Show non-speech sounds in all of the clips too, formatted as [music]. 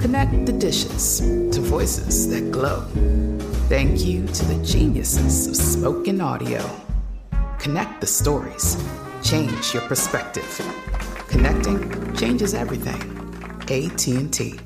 Connect the dishes to voices that glow. Thank you to the geniuses of spoken audio. Connect the stories. Change your perspective. Connecting changes everything. AT&T.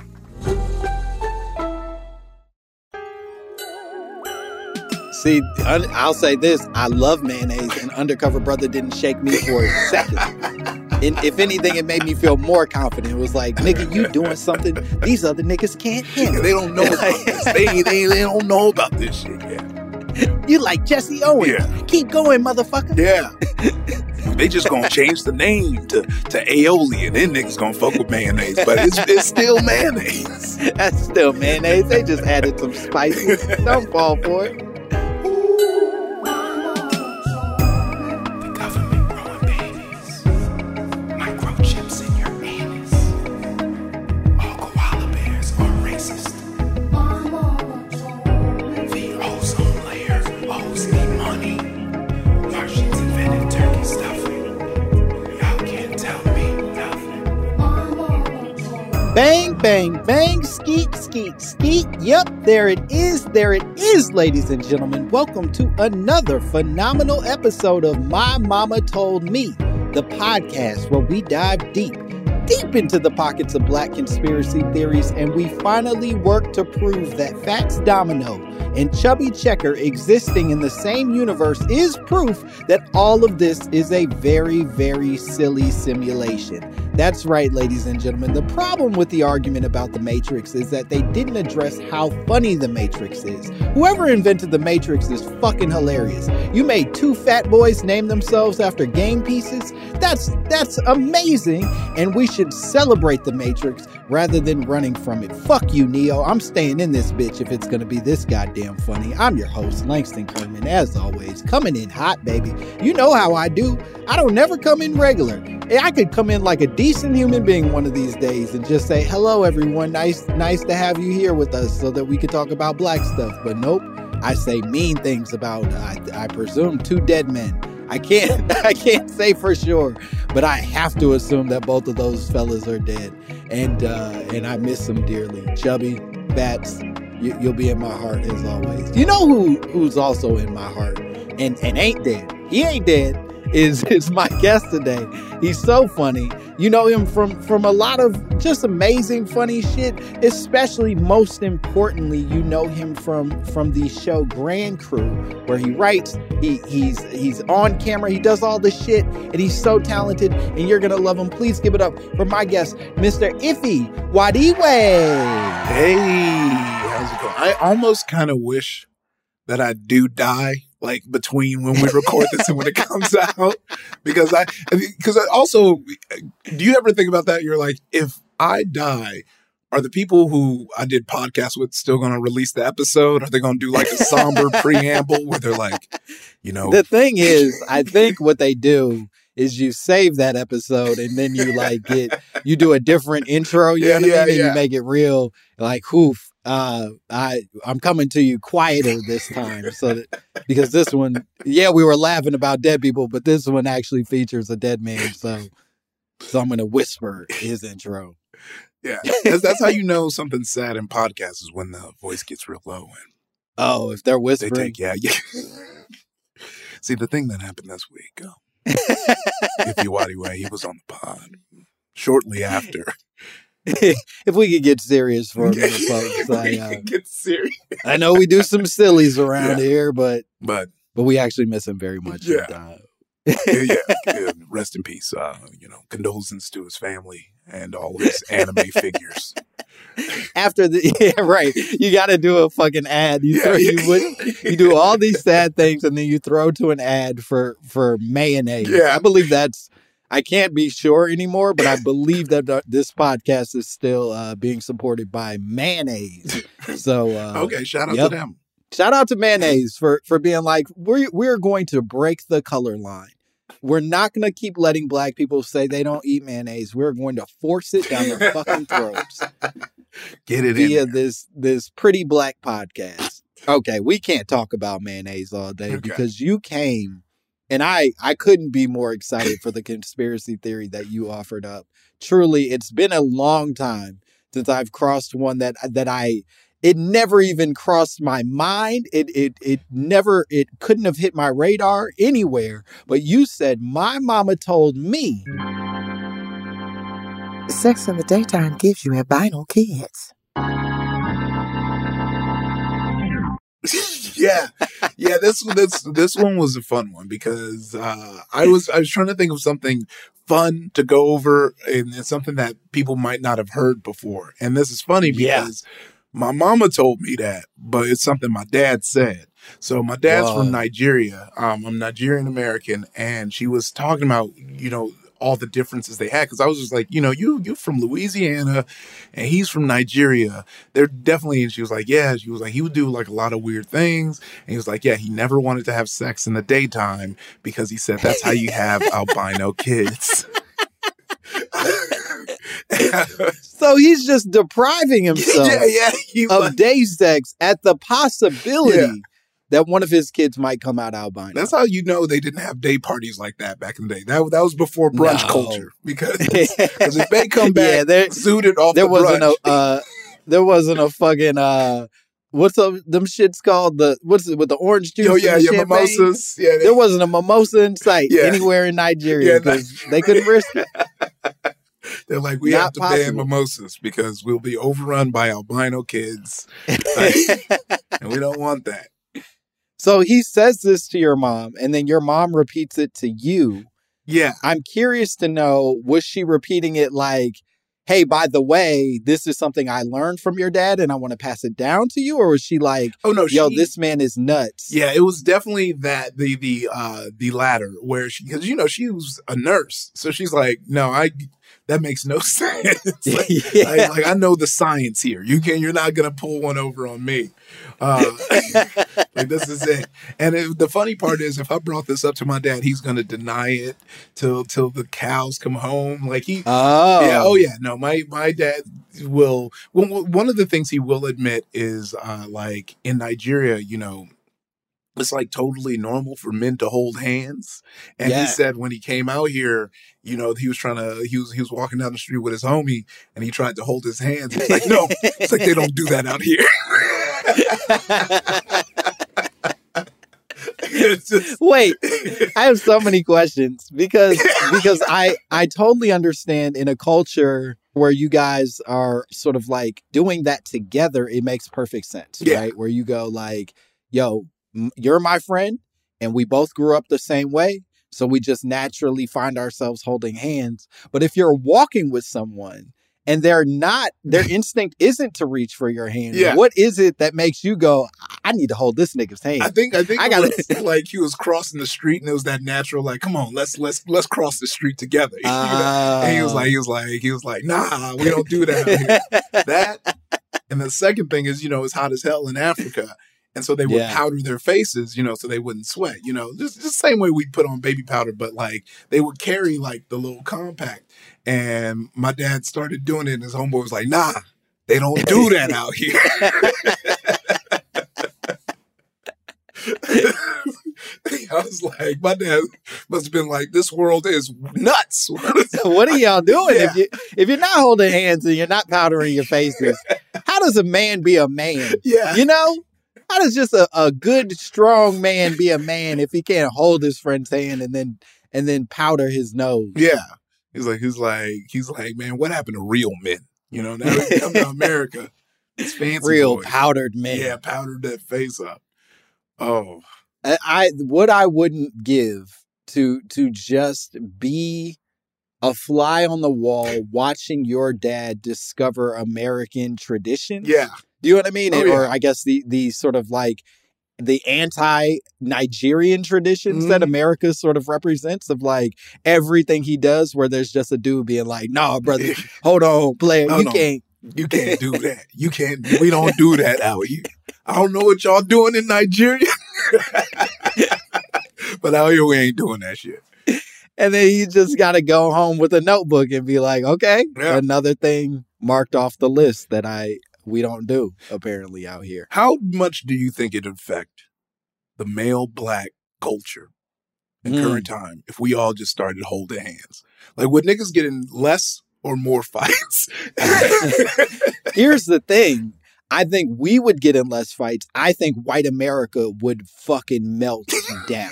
See, I'll say this: I love mayonnaise, and Undercover Brother didn't shake me for a second. [laughs] And if anything, it made me feel more confident. It was like, nigga, you doing something these other niggas can't handle. They don't know about [laughs] this. They, they, they don't know about this shit yet. You like Jesse Owens? Yeah. Keep going, motherfucker. Yeah. [laughs] they just gonna change the name to, to aioli and then niggas gonna fuck with mayonnaise. But it's, it's still mayonnaise. [laughs] That's still mayonnaise. They just added some spices. Don't fall for it. Yep, there it is. There it is, ladies and gentlemen. Welcome to another phenomenal episode of My Mama Told Me, the podcast where we dive deep, deep into the pockets of black conspiracy theories, and we finally work to prove that Fats Domino and Chubby Checker existing in the same universe is proof that all of this is a very, very silly simulation. That's right, ladies and gentlemen. The problem with the argument about the Matrix is that they didn't address how funny the Matrix is. Whoever invented the Matrix is fucking hilarious. You made two fat boys name themselves after game pieces. That's that's amazing, and we should celebrate the Matrix rather than running from it. Fuck you, Neo. I'm staying in this bitch if it's gonna be this goddamn funny. I'm your host, Langston Kerman, as always, coming in hot, baby. You know how I do. I don't never come in regular. I could come in like a decent human being one of these days and just say, "Hello, everyone. Nice, nice to have you here with us, so that we could talk about black stuff." But nope, I say mean things about, I, I presume, two dead men. I can't, [laughs] I can't say for sure, but I have to assume that both of those fellas are dead, and uh, and I miss them dearly. Chubby, Fats, you, you'll be in my heart as always. You know who who's also in my heart and and ain't dead. He ain't dead. Is [laughs] is my guest today? He's so funny. You know him from from a lot of just amazing funny shit. Especially, most importantly, you know him from from the show Grand Crew, where he writes. He he's he's on camera. He does all the shit, and he's so talented. And you're gonna love him. Please give it up for my guest, Mr. Ify Nwadiwe. Hey, how's it going? I almost kind of wish that I do die like between when we record this and when it comes out because I because I also do you ever think about that you're like if I die are the people who I did podcasts with still going to release the episode? Are they going to do like a somber [laughs] preamble where they're like, you know, The thing is, I think what they do is you save that episode and then you like get you do a different intro, you Yeah, know what I yeah, mean? And yeah. you make it real like hoof. Uh I I'm coming to you quieter this time. So that [laughs] because this one, yeah, we were laughing about dead people, but this one actually features a dead man. So so I'm gonna whisper his intro. Yeah, that's, that's how you know something's sad in podcasts is when the voice gets real low and Oh, if they're they whispering. take yeah yeah. [laughs] See the thing that happened this week. Um, [laughs] if you way, he was on the pod shortly after. [laughs] if we could get serious for a [laughs] minute, folks. I, uh, get serious, I know we do some sillies around Yeah. here, but but but we actually miss him very much. Yeah. And, uh, yeah, [laughs] yeah, rest in peace. Uh, you know, condolences to his family and all his anime figures. after the yeah, right, you got to do a fucking ad. You throw, you would you do all these sad things, and then you throw to an ad for for mayonnaise. Yeah. I believe that's. I can't be sure anymore, but I [laughs] believe that uh, this podcast is still uh, being supported by mayonnaise. So uh, Okay, shout out yep. to them. shout out to mayonnaise for for being like we're we're going to break the color line. We're not going to keep letting black people say they don't eat mayonnaise. We're going to force it down their fucking throats [laughs] Get it via this this pretty black podcast. Okay, we can't talk about mayonnaise all day Okay. because you came and I I couldn't be more excited for the conspiracy theory that you offered up. Truly, it's been a long time since I've crossed one that that I it never even crossed my mind. It it it never it couldn't have hit my radar anywhere. But you said my mama told me Sex in the daytime gives you albino kids. Yeah, yeah. This this this one was a fun one because uh, I was I was trying to think of something fun to go over and, and something that people might not have heard before. And this is funny Yeah. because my mama told me that, but it's something my dad said. So my dad's Whoa. from Nigeria. Um, I'm Nigerian American, and she was talking about you know all the differences they had because I was just like, you know, you you from Louisiana, and he's from Nigeria. They're definitely. And she was like, yeah. She was like, he would do like a lot of weird things, and he was like, yeah, he never wanted to have sex in the daytime because he said that's how you have [laughs] albino kids. [laughs] so he's just depriving himself. [laughs] yeah, yeah. Of was- day sex at the possibility Yeah. That one of his kids might come out albino. That's how you know they didn't have day parties like that back in the day. That that was before brunch No. culture [laughs] because because if they come back yeah, there suited off there the wasn't brunch, a uh, there wasn't a fucking uh, what's up them shits called the what's it with the orange juice? oh yeah, yeah, champagne? mimosas, yeah, they- There wasn't a mimosa in sight Yeah. anywhere in Nigeria Yeah, because they couldn't risk it. [laughs] they're like we Not have to ban mimosas because we'll be overrun by albino kids, [laughs] and we don't want that. So he says this to your mom, and then your mom repeats it to you. Yeah, I'm curious to know was she repeating it like, hey, by the way, this is something I learned from your dad and I want to pass it down to you? Or was she like, oh no, yo, she- this man is nuts? Yeah, it was definitely that the the uh the latter where she because you know she was a nurse, so she's like, no, I that makes no [laughs] sense. [laughs] like, Yeah. like, like, I know the science here. You can you're not gonna pull one over on me. Uh, [laughs] like this is it. And it, the funny part is, if I brought this up to my dad, he's gonna deny it till till the cows come home. Like he. Oh. Yeah. Oh, yeah. No, my my dad will. Well, one of the things he will admit is, uh, like in Nigeria, you know, it's like totally normal for men to hold hands. And Yeah. he said when he came out here, you know, he was trying to. He was he was walking down the street with his homie, and he tried to hold his hands. He's like, no, it's like they don't do that out here. Just. Wait, I have so many questions because because I I totally understand in a culture where you guys are sort of like doing that together, it makes perfect sense, Yeah. right? Where you go like, yo, m- you're my friend, and we both grew up the same way, so we just naturally find ourselves holding hands. But if you're walking with someone and they're not, their [laughs] instinct isn't to reach for your hand. Yeah. What is it that makes you go, I need to hold this nigga's hand? I think I think I gotta- it [laughs] like he was crossing the street and it was that natural like come on let's let's let's cross the street together [laughs] know? and he was like he was like he was like nah we don't do that that and the second thing is you know it's hot as hell in Africa And so they would Yeah. powder their faces, you know, so they wouldn't sweat, you know, just, just the same way we put on baby powder, but like they would carry like the little compact. And my dad started doing it, and his homeboy was like, nah, they don't do [laughs] that out here. [laughs] I was like, my dad must have been like, this world is nuts. [laughs] what are y'all doing Yeah. if you if you're not holding hands and you're not powdering your faces? How does a man be a man? yeah. You know, how does just a, a good strong man be a man if he can't hold his friend's hand and then and then powder his nose? Yeah. He's like, he's like, he's like, man, what happened to real men? You know, now they come to [laughs] America. It's fancy. Real boys. powdered man. Yeah, powdered that face up. Oh, I, I what I wouldn't give to to just be a fly on the wall watching your dad discover American tradition. yeah. Do you know what I mean? Oh, Or. I guess the the sort of like the anti Nigerian traditions that Mhm. America sort of represents of like everything he does where there's just a dude being like, nah, brother, [laughs] hold on, player, No, you no. can't You can't do [laughs] that. You can't. We don't do that out here. I don't know what y'all doing in Nigeria, [laughs] but out here we ain't doing that shit. and then you just gotta go home with a notebook and be like, okay, Yeah. another thing marked off the list that I we don't do apparently out here. How much do you think it affect the male black culture in Mm. current time if we all just started holding hands? Like, would niggas get in less or more [laughs] fights? [laughs] Here's the thing. I think we would get in less fights. I think white America would fucking melt down.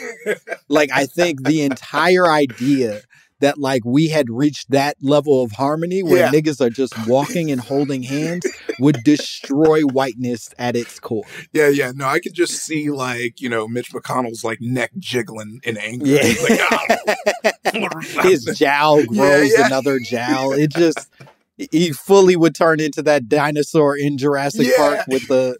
Like I think the entire idea that like we had reached that level of harmony where Yeah. niggas are just walking and holding hands would destroy whiteness at its core. yeah, yeah. No, I could just see like you know Mitch McConnell's like neck jiggling in anger. Yeah. He's like, "Ah." [laughs] His jowl grows yeah. another jowl. It just he fully would turn into that dinosaur in Jurassic Yeah. Park [laughs] with the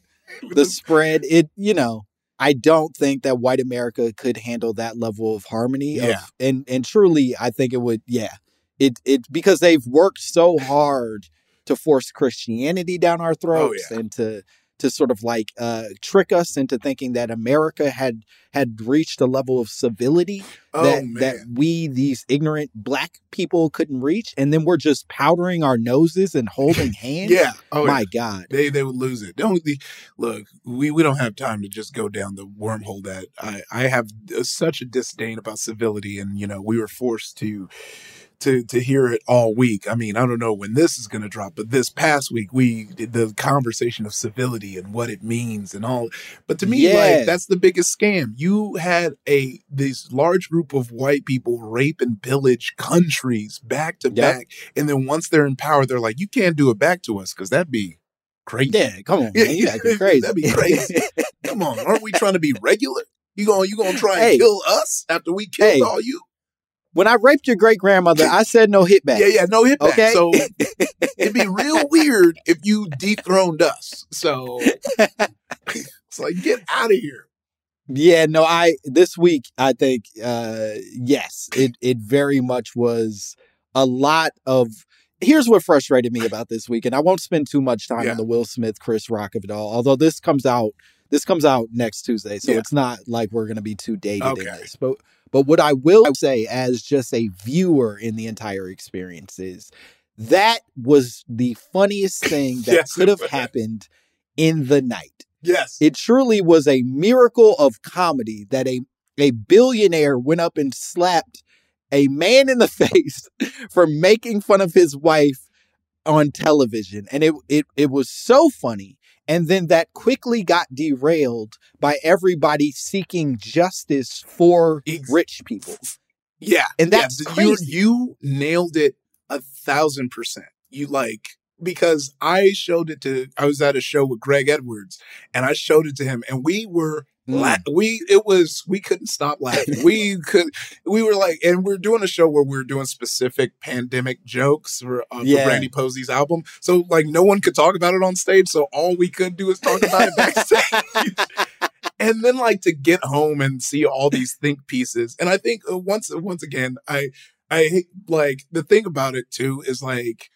the spread. It you know, I don't think that white America could handle that level of harmony. of- Yeah. and and truly, I think it would. Yeah, it it because they've worked so hard to force Christianity down our oh, throats Oh, yeah. and to to sort of like uh, trick us into thinking that America had had reached a level of civility oh that man. that we these ignorant black people couldn't reach, and then we're just powdering our noses and holding [laughs] hands. yeah. Oh, my yeah. God. They they would lose it. Don't the- look. We we don't have time to just go down the wormhole that I I have uh, such a disdain about civility, and you know we were forced to to to hear it all week. I mean, I don't know when this is going to drop, but this past week we did the conversation of civility and what it means and all. But to me, Yeah. like that's the biggest scam. You had a this large group of white people rape and pillage countries back to Yep. back, and then once they're in power, they're like, you can't do it back to us because that'd be crazy. Yeah, come on, [laughs] man. You gotta be crazy. [laughs] That'd be crazy. [laughs] Come on, aren't we trying to be regular? You gonna you gonna try and Hey. kill us after we killed Hey. all you? When I raped your great grandmother, I said no hit back. Yeah, yeah, no hit back. Okay. So [laughs] it'd be real weird if you dethroned us. So it's like get out of here. Yeah, no, I this week I think uh yes, it it very much was a lot of here's what frustrated me about this week, and I won't spend too much time Yeah. on the Will Smith, Chris Rock of it all. Although this comes out this comes out next Tuesday, so Yeah. it's not like we're gonna be too dated in Okay. this. But but what I will say as just a viewer in the entire experience is that was the funniest [laughs] thing that Yes, could have happened in the night. Yes. It truly was a miracle of comedy that a, a billionaire went up and slapped a man in the [laughs] face for making fun of his wife on television. And it, it, it was so funny. And then that quickly got derailed by everybody seeking justice for Ex- rich people. yeah. And yeah, that's you crazy. you nailed it a thousand percent. You like because I showed it to I was at a show with Greg Edwards and I showed it to him and we were. La- we it was we couldn't stop laughing. we [laughs] could we were like, and we're doing a show where we're doing specific pandemic jokes for, uh, Yeah. for Brandy Posey's album. So like no one could talk about it on stage. So all we could do is talk about it backstage. [laughs] and then like to get home and see all these think pieces. And I think uh, once once again, I I like the thing about it too is like,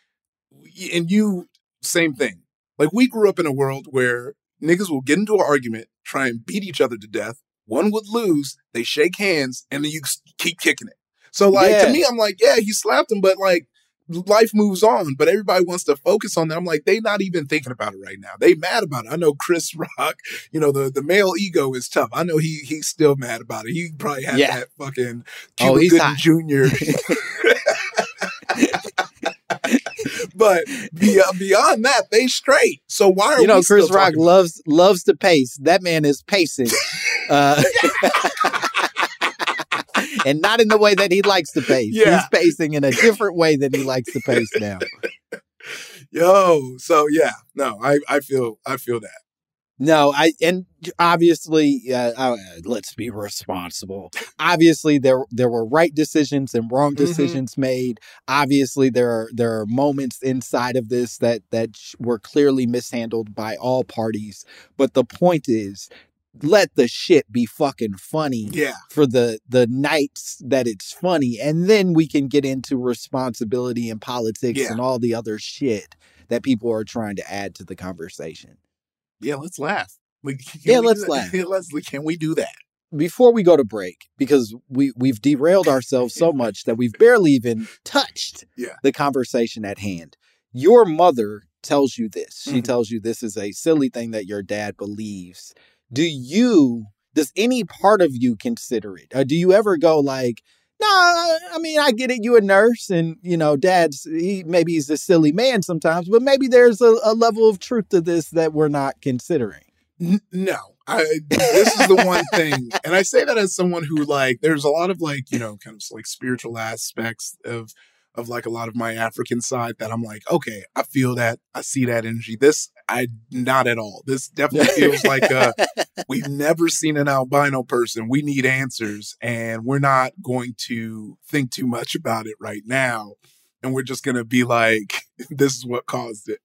and you same thing. Like we grew up in a world where niggas will get into an argument try and beat each other to death. One would lose, they shake hands, and then you keep kicking it. So like Yeah. to me, I'm like, yeah, he slapped him, but like life moves on. But everybody wants to focus on that. I'm like, they not even thinking about it right now. They mad about it. I know Chris [laughs] Rock, you know, the, the male ego is tough. I know he he's still mad about it. He probably had Yeah. that fucking Oh, Cuba he's Gooding. Jr. [laughs] [laughs] but be- beyond that, they straight. So why are you know, Chris Rock about loves loves to pace. That man is pacing, uh, [laughs] and not in the way that he likes to pace. Yeah. He's pacing in a different way than he likes to pace now. [laughs] Yo, so yeah, no, I I feel I feel that. No, I and obviously, uh, uh, let's be responsible. Obviously, there there were right decisions and wrong Mhm. decisions made. Obviously, there are there are moments inside of this that that were clearly mishandled by all parties. But the point is, let the shit be fucking funny Yeah, for the the nights that it's funny, and then we can get into responsibility and politics Yeah. and all the other shit that people are trying to add to the conversation. Yeah. Let's laugh. Like, [laughs] Yeah, let's laugh. [laughs] let's. Can we do that? before we go to break, because we we've derailed ourselves so [laughs] much that we've barely even touched Yeah. the conversation at hand. Your mother tells you this. She Mhm. tells you this is a silly thing that your dad believes. Do you? Does any part of you consider it? Or do you ever go like, "No, I mean, I get it. You a nurse, and you know, dad's he maybe he's a silly man sometimes, but maybe there's a, a level of truth to this that we're not considering." N- no, I. This is the one thing, and I say that as someone who like. There's a lot of like you know, kind of like spiritual aspects of of like a lot of my African side that I'm like, okay, I feel that, I see that energy. This, I not at all. This definitely [laughs] feels like uh we've never seen an albino person. We need answers, and we're not going to think too much about it right now. And we're just gonna be like, [laughs] this is what caused it.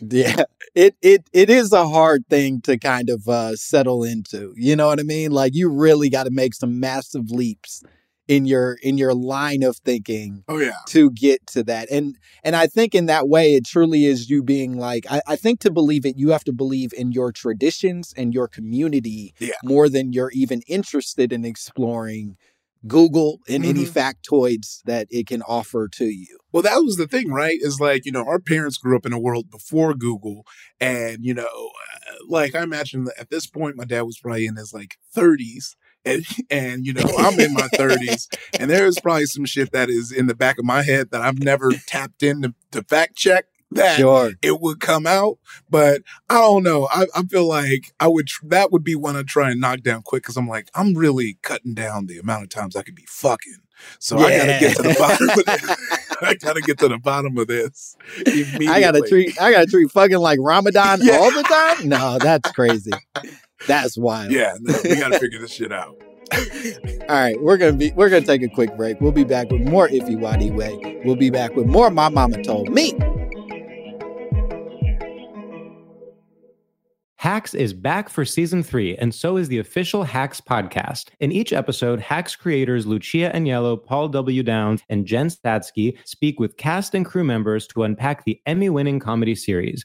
Yeah, it it it is a hard thing to kind of uh, settle into. You know what I mean? Like you really got to make some massive leaps in your in your line of thinking Oh yeah, to get to that. And and I think in that way, it truly is you being like, I, I think to believe it, you have to believe in your traditions and your community Yeah. more than you're even interested in exploring Google and any Mhm. factoids that it can offer to you. Well, that was the thing, right? Is like, you know, our parents grew up in a world before Google. And, you know, uh, like I imagine that at this point, my dad was probably in his like 30s. And, and, you know, I'm in my 30s. And there is probably some shit that is in the back of my head that I've never tapped in to, to fact check that Sure. it would come out. But I don't know. I, I feel like I would, tr- that would be one I try and knock down quick because I'm like, I'm really cutting down the amount of times I could be fucking. So I gotta get to the bottom of this. [laughs] [laughs] I gotta get to the bottom of this. I gotta treat I gotta treat fucking like Ramadan Yeah. all the time. No, that's crazy. [laughs] That's wild. Yeah, no, we gotta [laughs] figure this shit out. All right, we're gonna be we're gonna take a quick break. We'll be back with more Ify Nwadiwe. We'll be back with more My Mama Told Me. Hacks is back for season three, and so is the official Hacks podcast. In each episode, Hacks creators Lucia Aniello, Paul W. Downs, and Jen Statsky speak with cast and crew members to unpack the Emmy winning comedy series.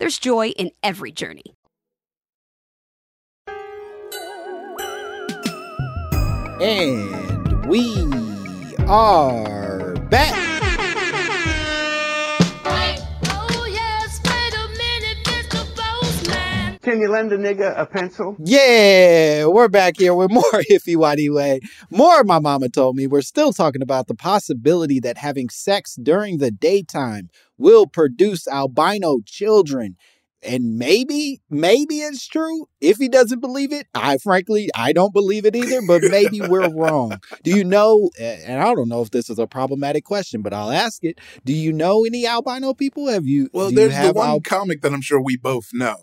there's joy in every journey. And we are back. Can you lend a nigga a pencil? Yeah, we're back here with [laughs] more Ify Whitey Way. More My Mama Told Me. We're still talking about the possibility that having sex during the daytime will produce albino children. And maybe, maybe it's true. If he doesn't believe it, I frankly, I don't believe it either, but maybe we're [laughs] wrong. Do you know, and I don't know if this is a problematic question, but I'll ask it. Do you know any albino people? Have you? Well, there's you the one al- comic that I'm sure we both know.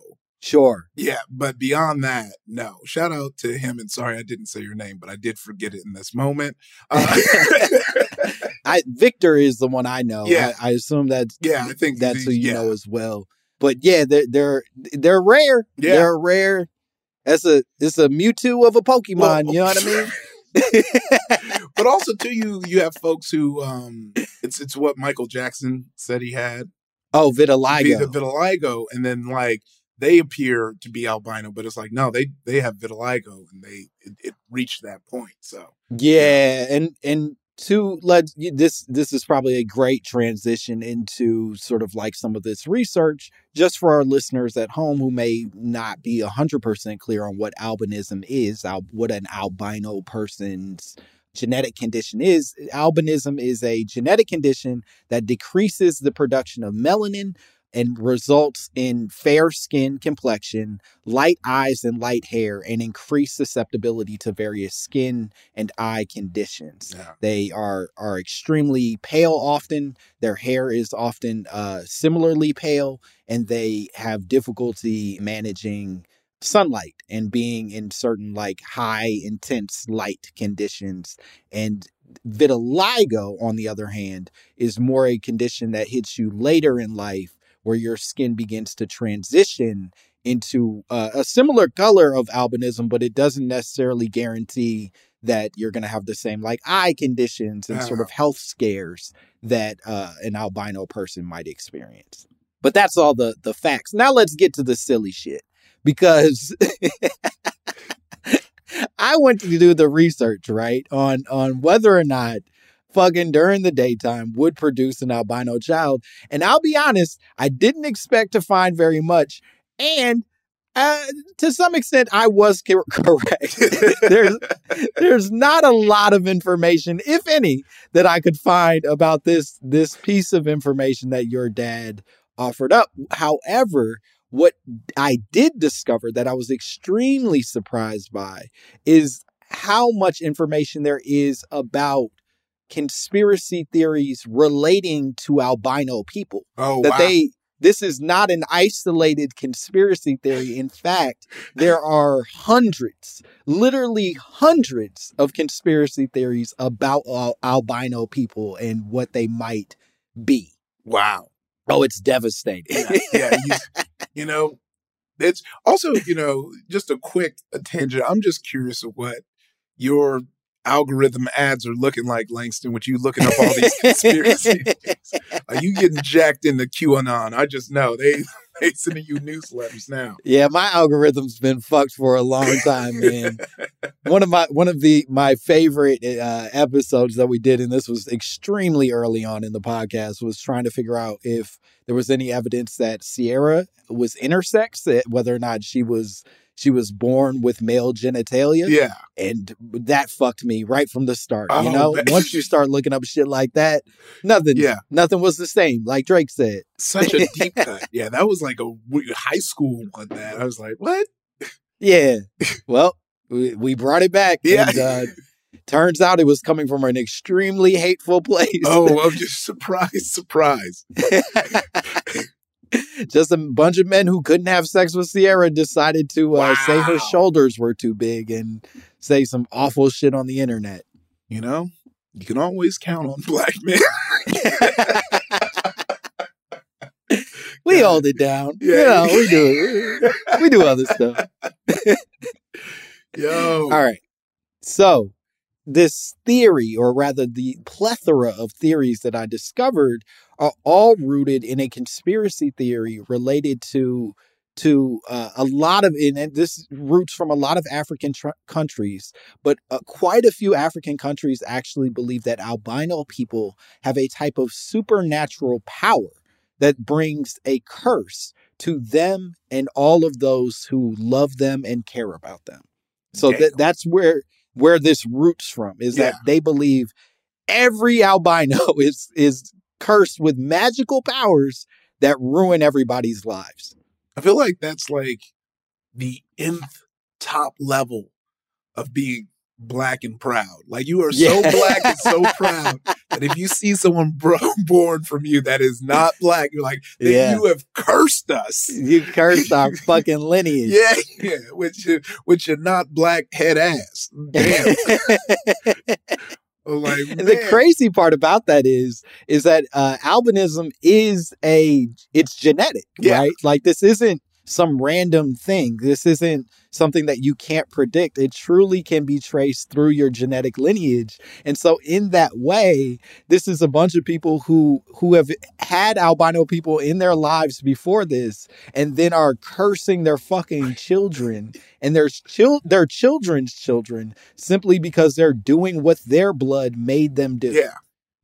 Sure. Yeah, but beyond that, no. Shout out to him, and sorry I didn't say your name, but I did forget it in this moment. Uh, [laughs] I Victor is the one I know. Yeah. I, I assume that's yeah, I think that's who you yeah. know as well. But yeah, they're they're they're rare. Yeah. They're rare. That's a it's a Mewtwo of a Pokemon. Well- you know what I mean? [laughs] but also too, you you have folks who um, it's it's what Michael Jackson said he had oh, the vitiligo. vitiligo, and then like they appear to be albino, but it's like no, they they have vitiligo, and they it, it reached that point. So Yeah, and and to let this this is probably a great transition into sort of like some of this research just for our listeners at home who may not be 100% clear on what albinism is, al- what an albino person's genetic condition is. Albinism is a genetic condition that decreases the production of melanin and results in fair skin complexion, light eyes and light hair, and increased susceptibility to various skin and eye conditions. yeah, They are are extremely pale often. Their hair is often uh, similarly pale, and they have difficulty managing sunlight and being in certain like high intense light conditions. And vitiligo, on the other hand, is more a condition that hits you later in life, where your skin begins to transition into uh, a similar color of albinism, but it doesn't necessarily guarantee that you're going to have the same like eye conditions and sort of health scares that uh, an albino person might experience. But that's all the the facts. Now let's get to the silly shit because [laughs] I went to do the research right on on whether or not fucking during the daytime would produce an albino child, and I'll be honest, I didn't expect to find very much, and uh, to some extent, I was cor- [laughs] correct. [laughs] there's there's not a lot of information, if any, that I could find about this this piece of information that your dad offered up. However, what I did discover that I was extremely surprised by is how much information there is about conspiracy theories relating to albino people oh that wow. they this is not an isolated conspiracy theory in fact there are hundreds literally hundreds of conspiracy theories about al- albino people and what they might be wow. oh it's devastating yeah, yeah you, you know, it's also, you know, just a quick tangent. I'm just curious of what your algorithm ads are looking like, Langston, with you looking up all these conspiracy. [laughs] Are you getting jacked into QAnon? I just know they [laughs] they sending you newsletters now. Yeah, my algorithm's been fucked for a long time, man. [laughs] one of my one of the my favorite uh, episodes that we did, and this was extremely early on in the podcast, was trying to figure out if there was any evidence that Ciara was intersex, whether or not she was she was born with male genitalia, Yeah. and that fucked me right from the start. Oh, you know, man. once you start looking up shit like that, nothing, Yeah. nothing was the same. Like Drake said. Such a deep [laughs] cut. Yeah, that was like a high school one that I was like, what? Yeah. [laughs] Well, we, we brought it back. Yeah. And, uh, turns out it was coming from an extremely hateful place. Oh, [laughs] I'm just surprised, surprised. [laughs] Just a bunch of men who couldn't have sex with Ciara decided to uh, say her shoulders were too big and say some awful shit on the internet. You know, you can always count on black men. [laughs] We hold it down. Yeah. Yeah, we do. We do other stuff. Yo. [laughs] All right. So, this theory, or rather the plethora of theories that I discovered, are all rooted in a conspiracy theory related to to uh, a lot of and this roots from a lot of African tr- countries, but uh, quite a few African countries actually believe that albino people have a type of supernatural power that brings a curse to them and all of those who love them and care about them. So that that's where where this roots from is that they believe every albino [laughs] is is cursed with magical powers that ruin everybody's lives. I feel like that's like the nth top level of being black and proud. Like you are so Yeah. black and so [laughs] proud that if you see someone bro- [laughs] born from you that is not black, you're like, then Yeah. you have cursed us. You cursed our fucking [laughs] lineage. Yeah, yeah, with your with your not black head ass. Damn. Like, And [laughs] the crazy part about that is is that uh, albinism is a it's genetic, Yeah. right? Like this isn't some random thing. This isn't something that you can't predict. It truly can be traced through your genetic lineage. And so in that way, this is a bunch of people who who have had albino people in their lives before this and then are cursing their fucking children and their chil- their children's children simply because they're doing what their blood made them do. Yeah.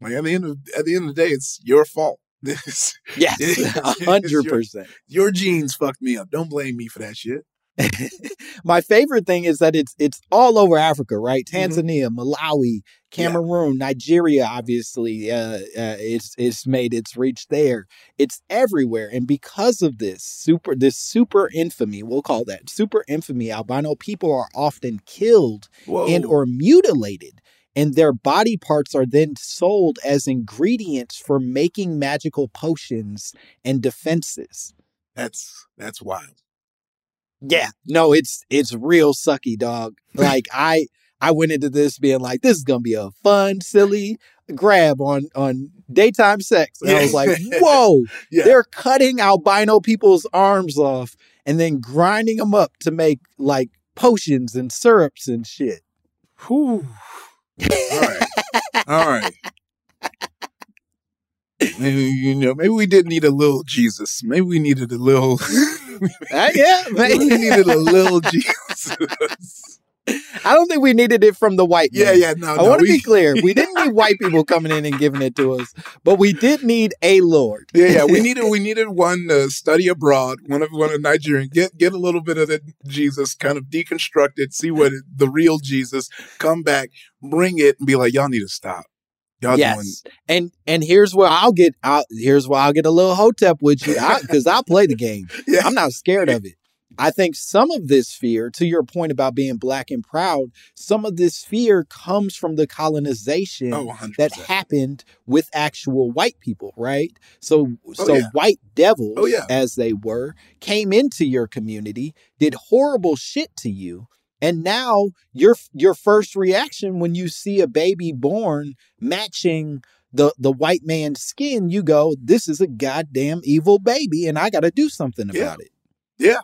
Like at the end of at the end of the day, it's your fault. This Yes, [laughs] a hundred percent. your genes fucked me up. Don't blame me for that shit. [laughs] My favorite thing is that it's it's all over Africa, right? Mhm. Tanzania, Malawi, Cameroon, Nigeria. Obviously, uh, uh, it's it's made its reach there. It's everywhere, and because of this super this super infamy, we'll call that super infamy. Albino people are often killed Whoa. and or mutilated and their body parts are then sold as ingredients for making magical potions and defenses. that's that's wild. Yeah, no, it's it's real sucky, dog. Like [laughs] I I went into this being like this is going to be a fun, silly grab on on daytime sex. And I was like, [laughs] "Whoa, Yeah. they're cutting albino people's arms off and then grinding them up to make like potions and syrups and shit." Whew. All right. All right. Maybe you know, maybe we did need a little Jesus. Maybe we needed a little Uh, yeah, [laughs] maybe we needed a little Jesus. I don't think we needed it from the white Yeah, man. yeah, no, I no. want to we, be clear. We didn't need white people coming in and giving it to us, but we did need a Lord. Yeah, yeah. We needed we needed one to study abroad, one of one of Nigerian, get get a little bit of the Jesus, kind of deconstruct it, see what it, the real Jesus, come back, bring it, and be like, y'all need to stop. Y'all doing yes, and and here's where I'll get out. Here's where I'll get a little hotep with you because I'll play the game. [laughs] Yeah. I'm not scared of it. I think some of this fear, to your point about being black and proud, some of this fear comes from the colonization Oh, that happened with actual white people, right? So so Oh, yeah. white devils, Oh, yeah. as they were, came into your community, did horrible shit to you. And now your your first reaction when you see a baby born matching the the white man's skin, you go, "This is a goddamn evil baby, and I got to do something Yeah. about it." Yeah.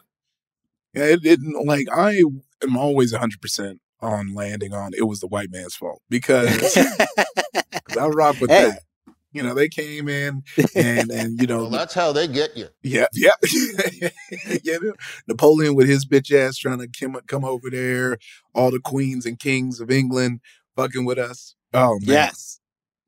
Yeah, it, it like I am always 100% on landing on it was the white man's fault because [laughs] 'cause I rock with Hey. that. You know, they came in [laughs] and and you know Well, that's how they get you. Yeah, yeah, [laughs] yeah. Napoleon with his bitch ass trying to come, come over there. All the queens and kings of England fucking with us. Oh man, Yes.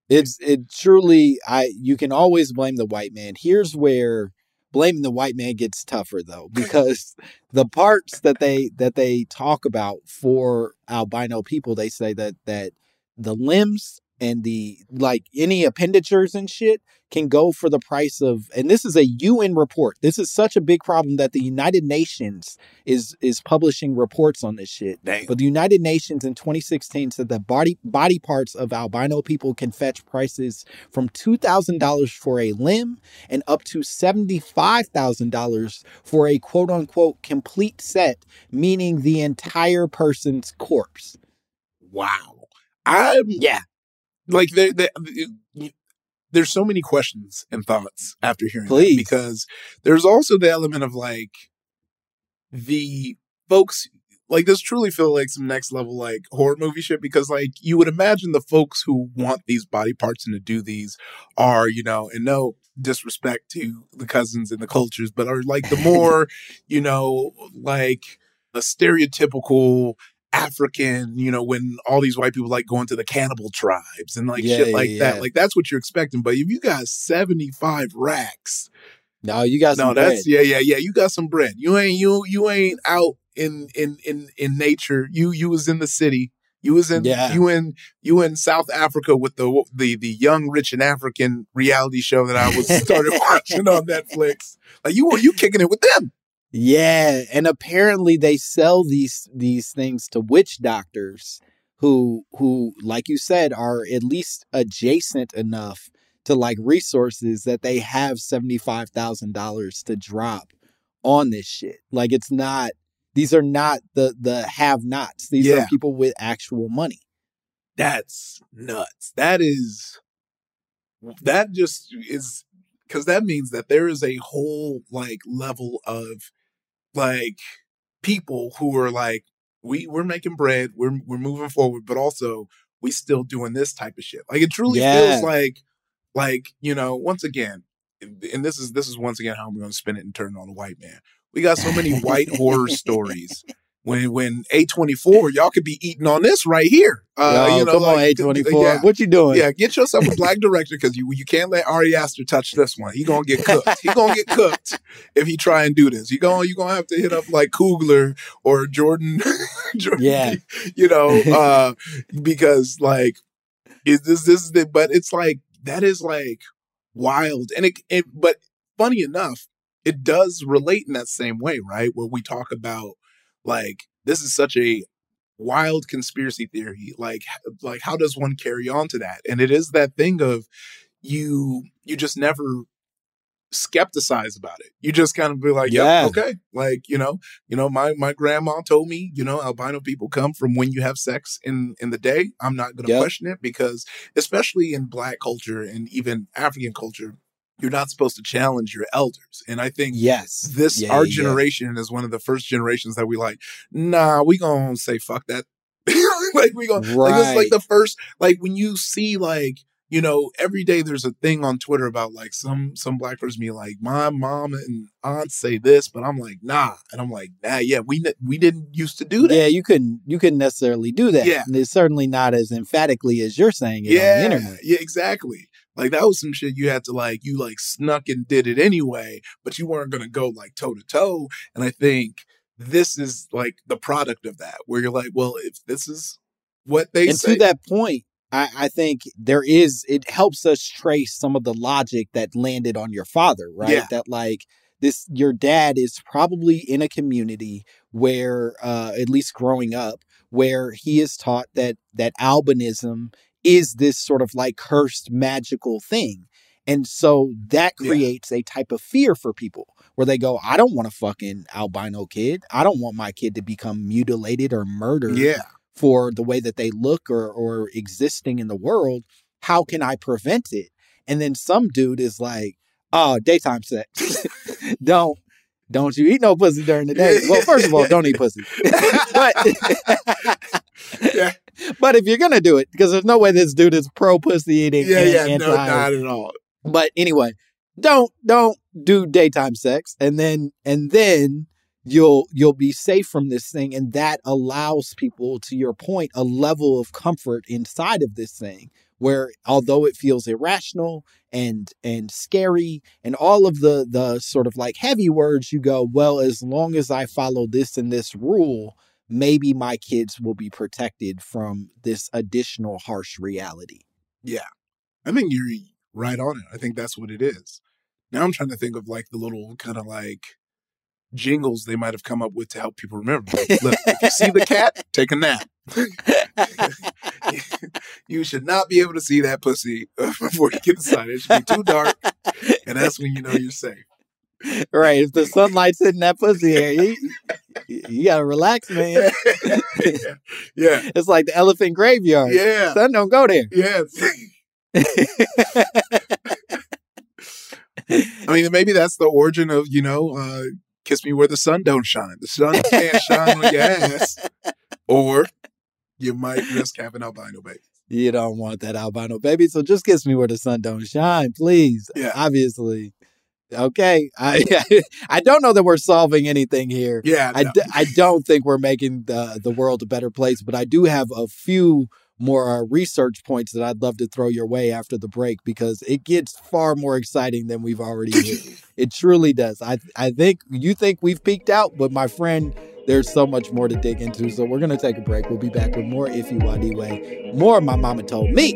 It's it truly I you can always blame the white man. Here's where blaming the white man gets tougher though because the parts that they that they talk about for albino people they say that that the limbs and the like any appenditures and shit can go for the price of and this is a UN report. This is such a big problem that the United Nations is is publishing reports on this shit. Damn. But the United Nations in 2016 said that body body parts of albino people can fetch prices from $2,000 for a limb and up to $75,000 for a quote unquote complete set, meaning the entire person's corpse. Wow. I'm Yeah. Like there, there, there's so many questions and thoughts after hearing Please. that because there's also the element of like the folks like this truly feel like some next level like horror movie shit because like you would imagine the folks who want these body parts and to do these are you know and no disrespect to the cousins and the cultures but are like the [laughs] more you know like a stereotypical African, you know, when all these white people like going to the cannibal tribes and like Yeah, shit like yeah. that. Like that's what you're expecting. But if you got 75 racks, No, you got some no, bread. that's yeah, yeah, yeah. You got some bread. You ain't you you ain't out in in in in nature. You you was in the city. You was in Yeah. you in you in South Africa with the the the young rich and African reality show that I was [laughs] started watching on Netflix. Like you were you kicking it with them. Yeah, and apparently they sell these these things to witch doctors who who like you said are at least adjacent enough to like resources that they have $75,000 to drop on this shit. Like it's not these are not the the have-nots. These Yeah. are people with actual money. That's nuts. That is that just is because that means that there is a whole like level of like people who are like we we're making bread, we're we're moving forward, but also we still doing this type of shit. Like it truly Yeah. feels like like you know once again, and this is this is once again how I'm to spin it and turn it on the white man. We got so many white horror stories. When when A24, y'all could be eating on this right here. Uh, Yo, you know, come on, A24. yeah. What you doing? Yeah, get yourself a black director because you you can't let Ari Aster touch this one. He gonna get cooked. He gonna get cooked if he try and do this. You gonna you gonna have to hit up like Coogler or Jordan. [laughs] Jordan Yeah. you know, [laughs] uh, because like is this this is the but it's like that is like wild and it, it but funny enough it does relate in that same way right where we talk about like this is such a wild conspiracy theory like like how does one carry on to that and it is that thing of you you just never skepticize about it you just kind of be like yeah Yeah. okay like you know you know my my grandma told me you know albino people come from when you have sex in in the day i'm not going to Yep. question it because especially in black culture and even african culture you're not supposed to challenge your elders and i think Yes. this Yeah, our yeah. generation is one of the first generations that we like nah we gonna say fuck that [laughs] like we gonna like this is like the first like when you see like you know every day there's a thing on twitter about like some some black person be like my mom and aunt say this but i'm like nah and i'm like nah yeah we we didn't used to do that Yeah, you couldn't you couldn't necessarily do that. Yeah. And it's certainly not as emphatically as you're saying it yeah on the internet. yeah exactly like that was some shit you had to like you like snuck and did it anyway but you weren't gonna go like toe to toe and i think this is like the product of that where you're like well if this is what they and say to that point, I, I think there is it helps us trace some of the logic that landed on your father, right? Yeah. That like this your dad is probably in a community where uh at least growing up, where he is taught that that albinism is this sort of like cursed magical thing. And so that Yeah. creates a type of fear for people where they go, I don't want a fucking albino kid. I don't want my kid to become mutilated or murdered yeah for the way that they look or or existing in the world how can i prevent it and then some dude is like oh daytime sex [laughs] don't don't you eat no pussy during the day well first of all don't eat pussy [laughs] but [laughs] Yeah. But if you're gonna do it because there's no way this dude is pro pussy eating yeah yeah anti no not at all. But anyway, don't don't do daytime sex and then and then you'll you'll be safe from this thing and that allows people to your point a level of comfort inside of this thing where although it feels irrational and and scary and all of the the sort of like heavy words you go well as long as I follow this and this rule maybe my kids will be protected from this additional harsh reality. Yeah. I think you're right on it. I think that's what it is. Now I'm trying to think of like the little kind of like jingles they might have come up with to help people remember. Like, Look, if you see the cat, [laughs] take a nap. [laughs] you should not be able to see that pussy [laughs] before you get inside. It should be too dark, and that's when you know you're safe. Right. If the sunlight's hitting that pussy hair, you, you gotta relax, man. [laughs] yeah, [laughs] It's like the elephant graveyard. yeah, Sun don't go there. yeah. [laughs] I mean, maybe that's the origin of you know, uh, kiss me where the sun don't shine. The sun can't shine on your ass, or you might risk having albino baby. You don't want that albino baby, so just kiss me where the sun don't shine, please. Yeah. Obviously. Okay. I [laughs] I don't know that we're solving anything here. Yeah, I, no. d- I don't think we're making the, the world a better place, but I do have a few more uh, research points that I'd love to throw your way after the break because it gets far more exciting than we've already hit. [laughs] it truly does. I I think you think we've peaked out, but my friend, there's so much more to dig into. So we're gonna take a break. We'll be back with more Ify Nwadiwe, more My Mama Told Me.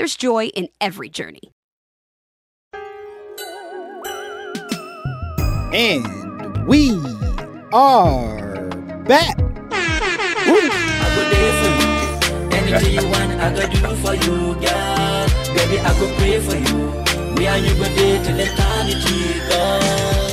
there's joy in every journey. And we are back. I go there for you. Anything you want, I go do for you, girl. Baby, I go pray for you. Me and you go there till eternity, girl.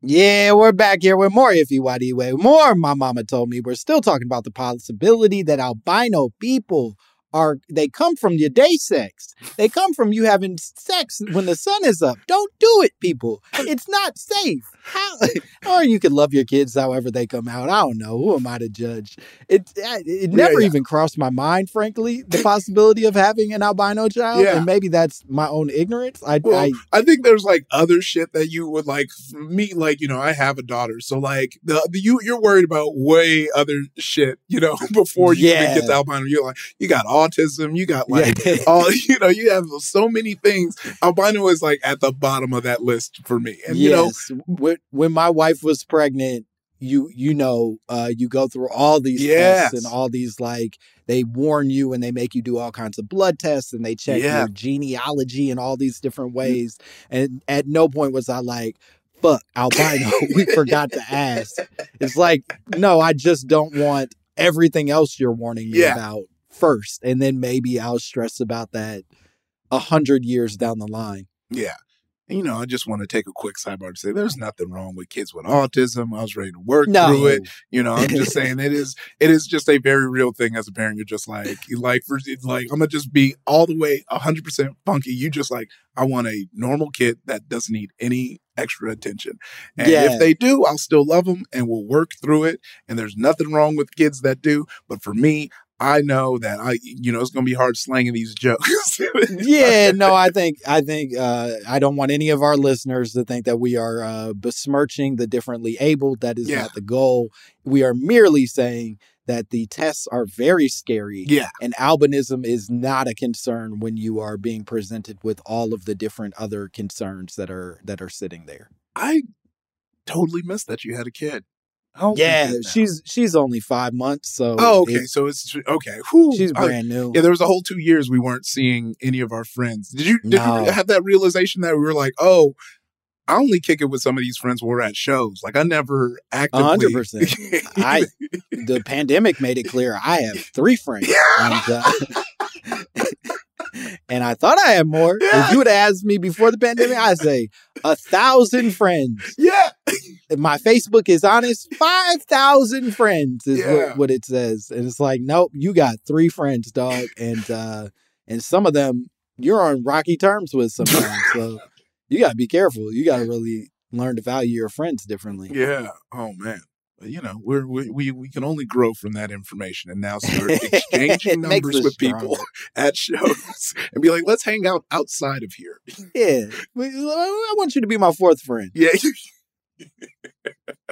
Yeah, we're back here with more If You Way. More My Mama Told Me. We're still talking about the possibility that albino people are, they come from your day sex. They come from you having sex when the sun is up. Don't do it, people. It's not safe. How, [laughs] or you could love your kids however they come out. I don't know. Who am I to judge? It, it never yeah. even crossed my mind, frankly, the possibility of having an albino child. Yeah. And maybe that's my own ignorance. I, Well, I I, think there's like other shit that you would like me, like, you know, I have a daughter. So like the, the you you're worried about way other shit, you know, [laughs] before you Yeah. even get the albino. You're like, you got autism, you got like Yeah. [laughs] all you know, you have so many things. Albino is like at the bottom of that list for me. And you know, when, when my wife was pregnant, you you know, uh, you go through all these Yes. tests and all these like they warn you and they make you do all kinds of blood tests and they check Yeah. your genealogy in all these different ways. And at no point was I like, "Fuck, albino, [laughs] we forgot to ask." It's like, no, I just don't want everything else you're warning me Yeah. about first, and then maybe I'll stress about that a hundred years down the line. Yeah. And, you know, I just want to take a quick sidebar to say there's nothing wrong with kids with autism. I was ready to work No. through it. You know, I'm just [laughs] saying it is it is just a very real thing as a parent. You're just like you like for like I'm gonna just be all the way 100 percent funky. You just like I want a normal kid that doesn't need any extra attention. And Yeah. if they do, I'll still love them and we'll work through it. And there's nothing wrong with kids that do. But for me, I know that I, you know, it's gonna be hard slanging these jokes. [laughs] yeah, no, I think I think uh, I don't want any of our listeners to think that we are uh, besmirching the differently abled. That is Yeah. not the goal. We are merely saying that the tests are very scary. Yeah. And albinism is not a concern when you are being presented with all of the different other concerns that are that are sitting there. I totally missed that you had a kid. Yeah, she's she's only five months, so Oh, okay. it- so it's okay. Whew. she's brand new. yeah, there was a whole two years we weren't seeing any of our friends. Did you did No. you have that realization that we were like, oh, I only kick it with some of these friends when we're at shows. Like I never actively. Hundred percent. I [laughs] the pandemic made it clear I have three friends. And, uh, [laughs] and I thought I had more. If you would have asked me before the pandemic, I'd say a thousand friends. yeah. If my Facebook is honest, five thousand friends is Yeah. what, what it says. And it's like, nope, you got three friends, dog. And uh and some of them you're on rocky terms with sometimes. [laughs] so you gotta be careful. You gotta really learn to value your friends differently. Yeah. Oh man. You know, we're, we we we can only grow from that information, and now [laughs] start exchanging numbers with people [laughs] at shows, [laughs] and be like, let's hang out outside of here. Yeah. I want you to be my fourth friend. Yeah.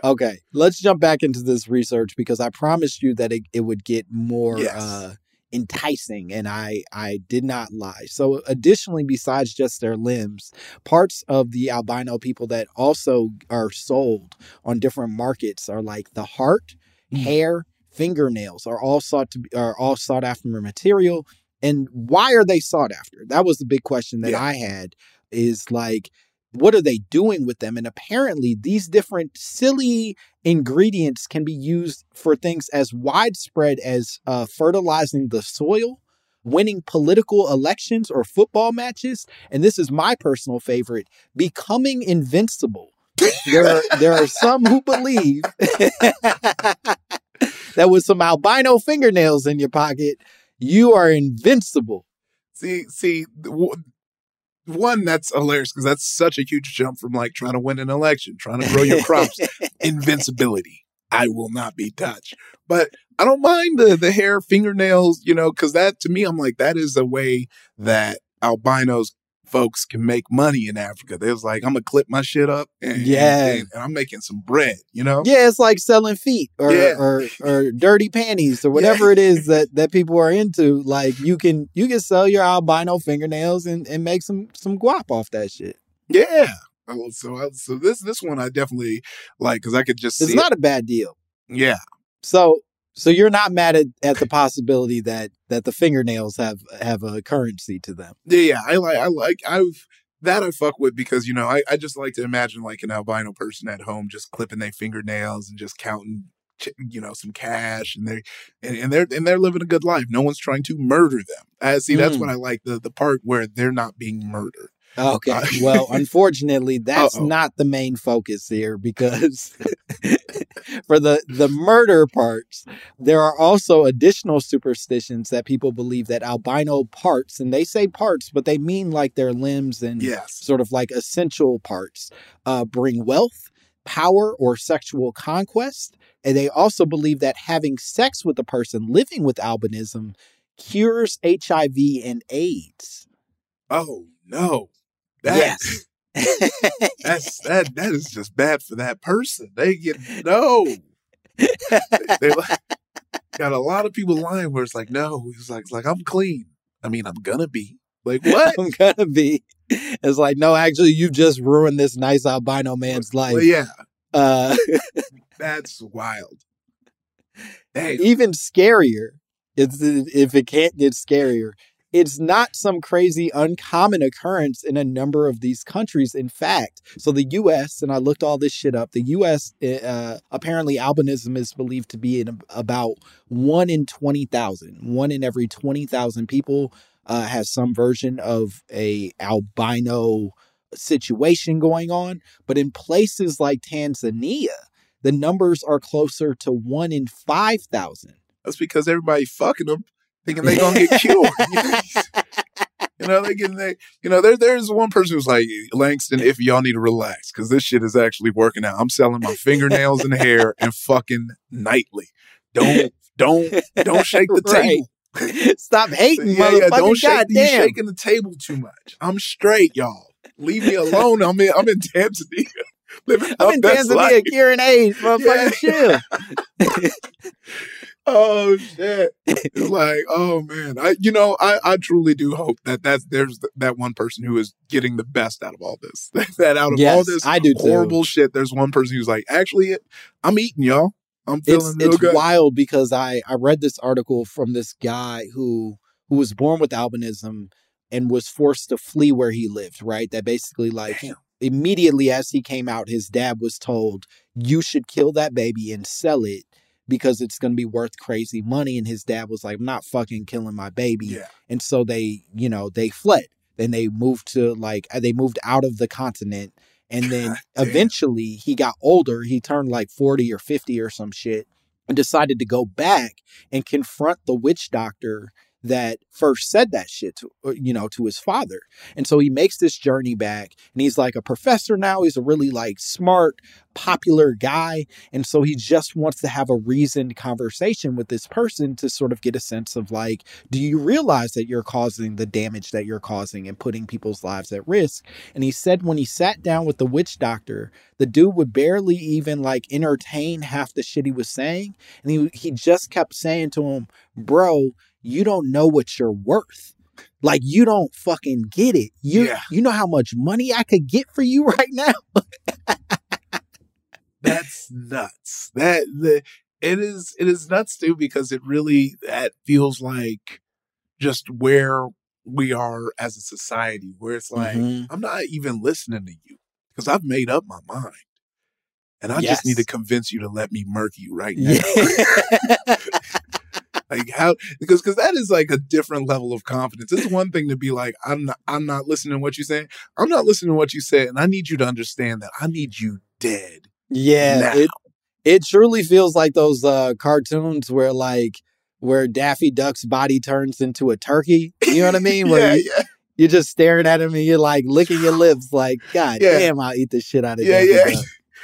Okay. Let's jump back into this research because I promised you that it, it would get more Yes. uh, enticing and I, I did not lie. So additionally, besides just their limbs, parts of the albino people that also are sold on different markets are like the heart, Mm. hair, fingernails are all sought to be, are all sought after material. And why are they sought after? That was the big question that Yeah. I had is like, what are they doing with them? And apparently, these different silly ingredients can be used for things as widespread as uh, fertilizing the soil, winning political elections or football matches, and this is my personal favorite: becoming invincible. There are there are some who believe [laughs] that with some albino fingernails in your pocket, you are invincible. See, see, one that's hilarious because that's such a huge jump from like trying to win an election, trying to grow your crops. [laughs] Invincibility. I will not be touched. But I don't mind the the hair, fingernails, you know, because that to me, I'm like that is a way that albinos folks can make money in Africa. There's like I'm gonna clip my shit up, and, Yeah. and, and I'm making some bread, you know. Yeah, it's like selling feet or Yeah. or, or dirty panties or [laughs] whatever it is that that people are into. Like you can you can sell your albino fingernails and, and make some some guap off that shit. Yeah. Oh, So, so this this one I definitely like because I could just It's not a bad deal. Yeah. So so you're not mad at, at the possibility that that the fingernails have have a currency to them. Yeah, yeah, I like, I like, I've that I fuck with because you know I, I just like to imagine like an albino person at home just clipping their fingernails and just counting, you know, some cash and they and, and they're and they're living a good life. No one's trying to murder them. i see, that's Mm. what I like the the part where they're not being murdered. Okay. Uh, well, [laughs] unfortunately, that's Uh-oh. not the main focus here because [laughs] [laughs] for the the murder parts, there are also additional superstitions that people believe that albino parts, and they say parts, but they mean like their limbs and Yes. sort of like essential parts, uh, bring wealth, power, or sexual conquest. And they also believe that having sex with a person living with albinism cures HIV and AIDS. Oh no, that, that's that that is just bad for that person. They get no. they like, [laughs] got a lot of people lying where it's like no, he's like like I'm clean. I mean, I'm gonna be like [laughs] what? I'm gonna be. It's like, no, actually, you just ruined this nice albino man's life. Well, yeah, Uh, [laughs] that's wild. Damn. even scarier, it's, if it can't get scarier, it's not some crazy uncommon occurrence in a number of these countries. In fact, so the U.S. and I looked all this shit up. The U.S. Uh, apparently albinism is believed to be in about one in twenty thousand. One in every twenty thousand people uh, has some version of a albino situation going on, but in places like Tanzania, the numbers are closer to one in five thousand. That's because everybody fucking them, thinking they gonna get [laughs] cured. [laughs] you know, they getting they, you know, there there's one person who's like, Langston, if y'all need to relax, because this shit is actually working out. I'm selling my fingernails and hair and fucking nightly. Don't don't don't [laughs] shake the Right. table. Stop hating, Yeah, yeah, don't shake. You shaking the table too much. I'm straight, y'all. Leave me alone. I'm in. I'm in Tanzania. Living I'm in Tanzania life. curing AIDS, motherfucker. Chill. Oh shit! It's like, oh man, I you know, I I truly do hope that that's there's th- that one person who is getting the best out of all this. [laughs] that out of all this I do too. horrible shit, there's one person who's like, actually, I'm eating y'all. I'm it's feeling it's good. wild because I I read this article from this guy who who was born with albinism and was forced to flee where he lived. Right, that basically like Damn. immediately as he came out, his dad was told you should kill that baby and sell it because it's going to be worth crazy money. And his dad was like, I'm not fucking killing my baby. Yeah. And so they, you know, they fled. Then they moved to like uh, they moved out of the continent. And then God eventually he got older. He turned like 40 or 50 or some shit and decided to go back and confront the witch doctor that first said that shit to uh, you know to his father. And so he makes this journey back and he's like a professor now. He's a really like smart, popular guy. And so he just wants to have a reasoned conversation with this person to sort of get a sense of like, do you realize that you're causing the damage that you're causing and putting people's lives at risk? And he said when he sat down with the witch doctor, the dude would barely even like entertain half the shit he was saying. And he he just kept saying to him, bro, you don't know what you're worth. Like you don't fucking get it. You Yeah. you know how much money I could get for you [laughs] right now? That's nuts. That the it is it is nuts too because it really that feels like just where we are as a society where it's like Mhm. I'm not even listening to you because I've made up my mind. And I Yes. just need to convince you to let me murk you right now. Yeah. [laughs] [laughs] like how because because that is like a different level of confidence. It's one thing to be like, I'm not I'm not listening to what you're saying. I'm not listening to what you said, and I need you to understand that I need you dead. Yeah, now. it it truly feels like those uh cartoons where like where Daffy Duck's body turns into a turkey. You know what I [laughs] mean? Where yeah, you, yeah. you're just staring at him and you're like licking your lips, like God [laughs] Yeah. damn, I'll eat the shit out of you. Yeah, Daffy yeah.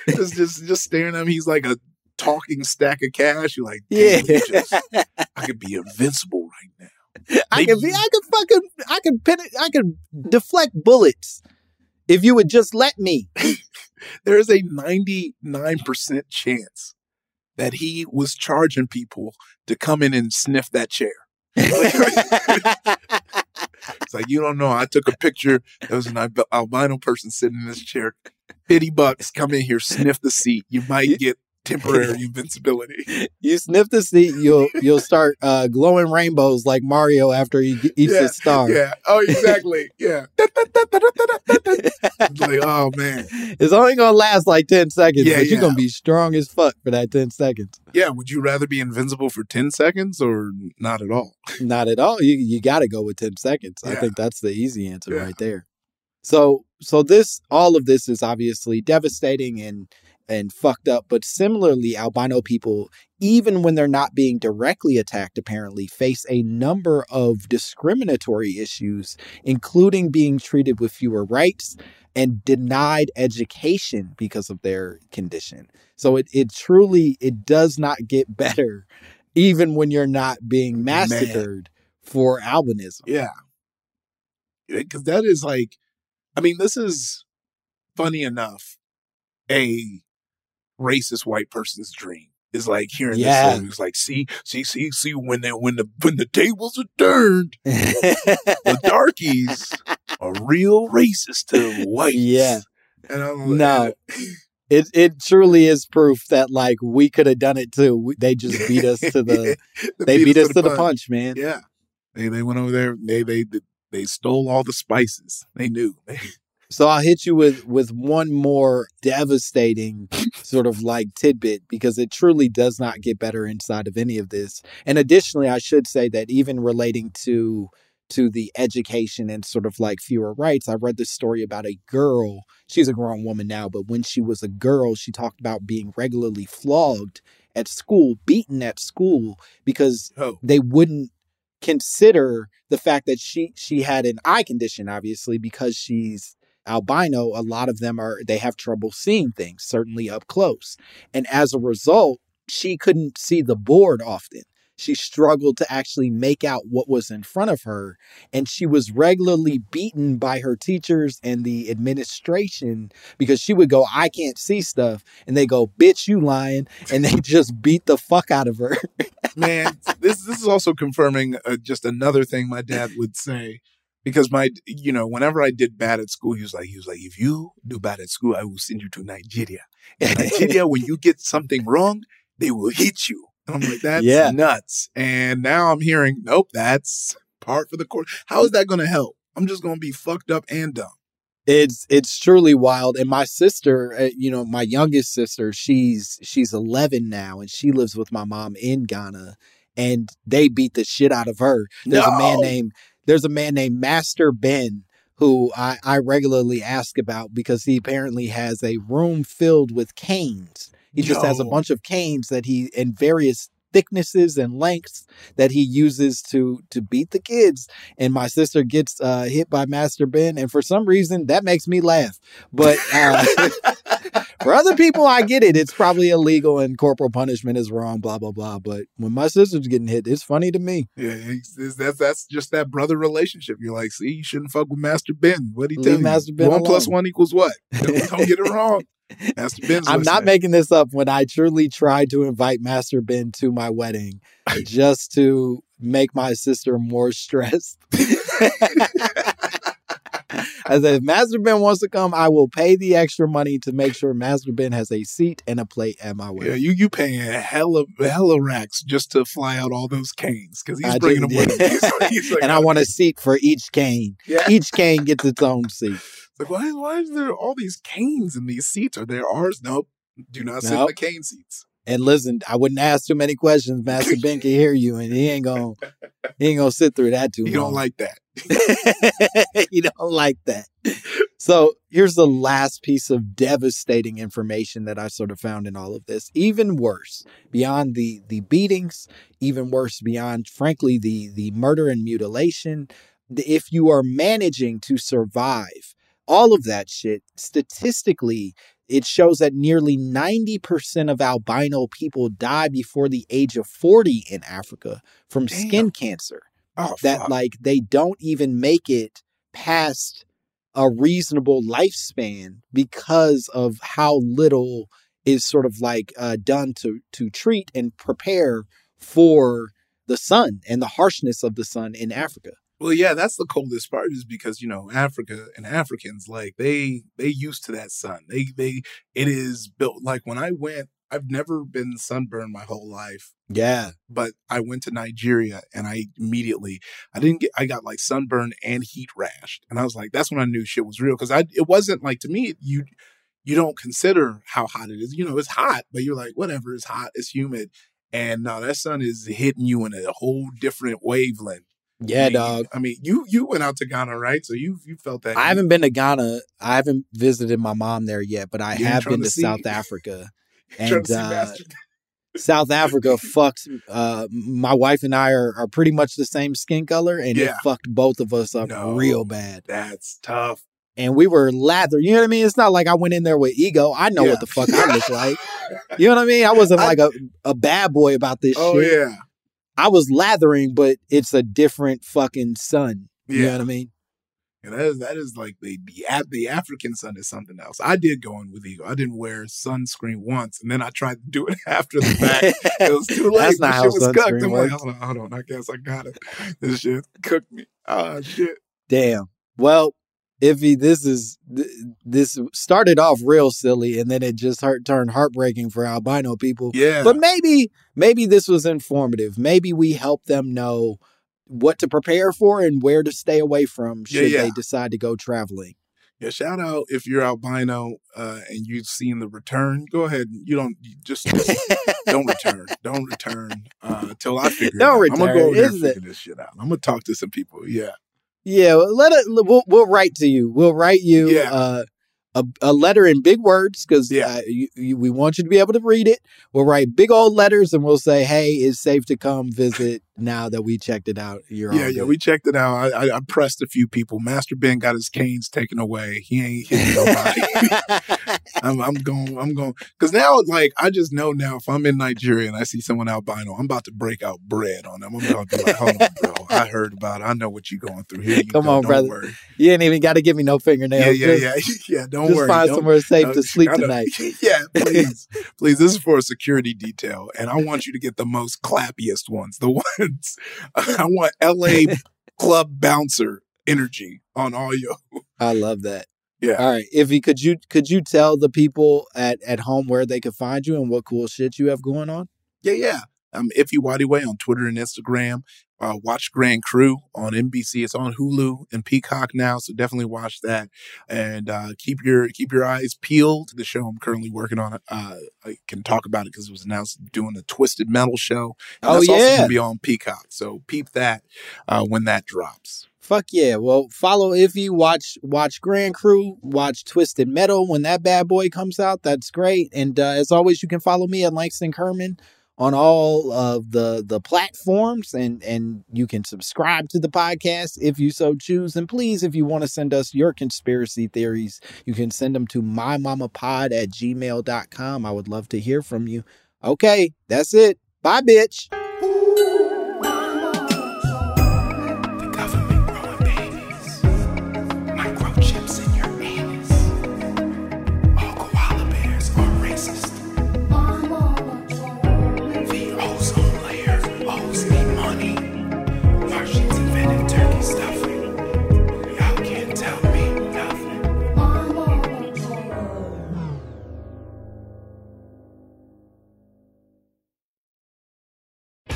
[laughs] Just just just staring at him. He's like a talking stack of cash. You're like, Yeah, just- [laughs] I could be invincible right now. I could be, I could fucking, I could pin it, I could deflect bullets if you would just let me. [laughs] There is a 99% chance that he was charging people to come in and sniff that chair. [laughs] It's like, you don't know. I took a picture. There was an albino person sitting in this chair. 50 bucks. Come in here, sniff the seat. You might get temporary [laughs] invincibility. you sniff the seat, you'll you'll start uh, glowing rainbows like Mario after he g- eats Yeah, his star. Yeah. Oh, exactly. Yeah. Like, oh, man. It's only gonna last like 10 seconds, Yeah, but you're gonna be strong as fuck for that 10 seconds. Yeah. Would you rather be invincible for 10 seconds or not at all? [laughs] Not at all. You you gotta go with 10 seconds. I think that's the easy answer Yeah. right there. So so this all of this is obviously devastating and and fucked up, but similarly, albino people, even when they're not being directly attacked, apparently face a number of discriminatory issues, including being treated with fewer rights and denied education because of their condition. So it it truly it does not get [laughs] better, even when you're not being Man. massacred for albinism. Yeah. Because that is like, I mean, this is funny enough, a racist white person's dream. Is like hearing Yeah. this song. It's like, see, see, see, see, when they when the when the tables are turned, [laughs] the darkies are real racist to whites. Yeah. And I'm like, No. It it truly is proof that like we could have done it too. They just beat us to the [laughs] they beat us to the punch, man. Yeah. They they went over there. They they they stole all the spices. They knew. [laughs] So I'll hit you with with one more devastating sort of like tidbit because it truly does not get better inside of any of this. And additionally, I should say that even relating to to the education and sort of like fewer rights. I read this story about a girl. She's a grown woman now, but when she was a girl, she talked about being regularly flogged at school, beaten at school because Oh. they wouldn't consider the fact that she she had an eye condition obviously because she's albino a lot of them are they have trouble seeing things certainly up close. And as a result she couldn't see the board often. She struggled to actually make out what was in front of her and she was regularly beaten by her teachers and the administration because she would go i can't see stuff and they go bitch you lying and they [laughs] just beat the fuck out of her. Man this this is also confirming uh, just another thing my dad would say because my you know whenever i did bad at school he was like he was like if you do bad at school i will send you to nigeria. In [laughs] nigeria when you get something wrong they will hit you. And i'm like that's Yeah. nuts. And now i'm hearing nope that's part for the court how is that going to help? I'm just going to be fucked up and dumb. It's it's truly wild. And my sister uh, you know my youngest sister she's she's 11 now and she lives with my mom in ghana and they beat the shit out of her. There's a man named there's a man named master ben who I, I regularly ask about because he apparently has a room filled with canes. He just has a bunch of canes that he in various thicknesses and lengths that he uses to to beat the kids. And my sister gets uh, hit by master ben and for some reason that makes me laugh. But uh, [laughs] for other people i get it. It's probably illegal and corporal punishment is wrong blah blah blah. But when my sister's getting hit it's funny to me. Yeah it's, it's- that's that's just that brother relationship. You're like see you shouldn't fuck with master ben. What he Leave tell you? Master Ben one alone. one equals what? Don't, don't get it [laughs] wrong master ben's i'm not making this up. When i truly tried to invite master ben to my wedding [laughs] just to make my sister more stressed [laughs] I said, if Master Ben wants to come, I will pay the extra money to make sure Master Ben has a seat and a plate at my wedding. Yeah, you you paying hella hella racks just to fly out all those canes because he's I bringing do, them with him. [laughs] Like- and I want a seat for each cane. Yeah. Each cane gets its own seat. It's like, why why is there all these canes in these seats? Are they ours? Nope. Do not sit in the cane seats. And listen, I wouldn't ask too many questions. Master Ben can hear you, and he ain't gonna he ain't gonna sit through that too [laughs] You long. don't like that. [laughs] you don't like that. So here's the last piece of devastating information that I sort of found in all of this. Even worse, beyond the the beatings, even worse beyond, frankly, the the murder and mutilation. If you are managing to survive all of that shit, statistically, it shows that nearly 90% of albino people die before the age of 40 in Africa from Damn. skin cancer Oh, that fuck. like they don't even make it past a reasonable lifespan because of how little is sort of like uh, done to to treat and prepare for the sun and the harshness of the sun in Africa. Well, yeah, that's the coldest part is because you know Africa and Africans like they they used to that sun. They they it is built like when I went. I've never been sunburned my whole life, Yeah, but I went to Nigeria and I immediately I didn't get I got like sunburn and heat rashed, and I was like, that's when I knew shit was real because I it wasn't like to me you you don't consider how hot it is. You know, it's hot, but you're like whatever, it's hot, it's humid, and now that sun is hitting you in a whole different wavelength. yeah, I mean, dog. I mean, you you went out to Ghana, right? So you you felt that. I haven't been to Ghana. I haven't visited my mom there yet, but I You have been to to South Africa. And uh, South Africa [laughs] fucked uh my wife and I are, are pretty much the same skin color and it fucked both of us up No. real bad. That's tough. And we were lathered. You know what I mean? It's not like I went in there with ego. I know Yeah. what the fuck I look like. You know what I mean? I wasn't [laughs] I- like a, a bad boy about this Oh shit. yeah, I was lathering, but it's a different fucking sun. You know what I mean? And that is that is like the the the African sun is something else. I did go in with ego. I didn't wear sunscreen once, and then I tried to do it [laughs] after the fact. it was too [laughs] late. That's not how shit was cooked. I'm like, hold on, hold on. I guess I got it. This shit cooked me. Oh shit. Damn. Well, Ify, this is this started off real silly and then it just hurt, turned heartbreaking for albino people. Yeah. But maybe maybe this was informative. Maybe we help them know what to prepare for and where to stay away from should yeah. they decide to go traveling. Yeah, shout out if you're albino uh, and you've seen the return. Go ahead. You don't you just, just don't return. [laughs] Don't return uh, until I figure. Don't it out. I'm gonna go over there and it- figure this shit out. I'm gonna talk to some people. Yeah, Yeah, let it. We'll we'll write to you. We'll write you Yeah. uh, a a letter in big words because Yeah. uh, you, you, we want you to be able to read it. We'll write big old letters and we'll say, "Hey, it's safe to come visit now that we checked it out." You're Yeah, yeah, good. we checked it out. I, I, I pressed a few people. Master Ben got his canes taken away. He ain't [laughs] hitting nobody. [laughs] I'm, I'm going. I'm going because now, like, I just know now if I'm in Nigeria and I see someone albino, I'm about to break out bread on them. I'm about to be like, "Hold on, bro. I heard about it. I know what you're going through. Here Come go. on, Don't brother. worry. you ain't even got to give me no fingernails. Yeah, yeah, Just- yeah, [laughs] yeah. Don't just worry. find Don't- somewhere safe no, to sleep tonight. yeah, please, please. This is for a security detail, and I want you to get the most clappiest ones. The [laughs] I want. L.A. [laughs] club bouncer energy on all your. I love that. Yeah. All right, Ify, could you could you tell the people at at home where they could find you and what cool shit you have going on? Yeah, yeah. I'm Ify Nwadiwe on Twitter and Instagram. Uh, watch Grand Crew on NBC. It's on Hulu and Peacock now, so definitely watch that. And uh, keep your keep your eyes peeled. To the show I'm currently working on, uh, I can talk about it because it was announced doing the Twisted Metal show. And Oh, that's also going to be on Peacock. So peep that uh, when that drops. Fuck yeah! Well, follow Ify, watch watch Grand Crew, watch Twisted Metal when that bad boy comes out. That's great. And uh, as always, you can follow me at Langston Kerman on all of the the platforms, and and you can subscribe to the podcast if you so choose. And please, if you want to send us your conspiracy theories, you can send them to mymamapod at gmail.com. I would love to hear from you. Okay, that's it. Bye, bitch.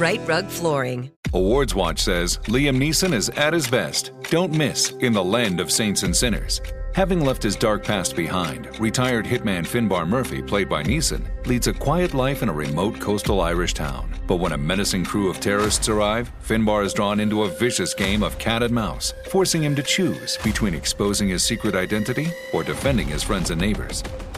Rite Rug Flooring. Awards Watch says Liam Neeson is at his best. Don't miss In the Land of Saints and Sinners. Having left his dark past behind, retired hitman Finbar Murphy, played by Neeson, leads a quiet life in a remote coastal Irish town. But when a menacing crew of terrorists arrive, Finbar is drawn into a vicious game of cat and mouse, forcing him to choose between exposing his secret identity or defending his friends and neighbors.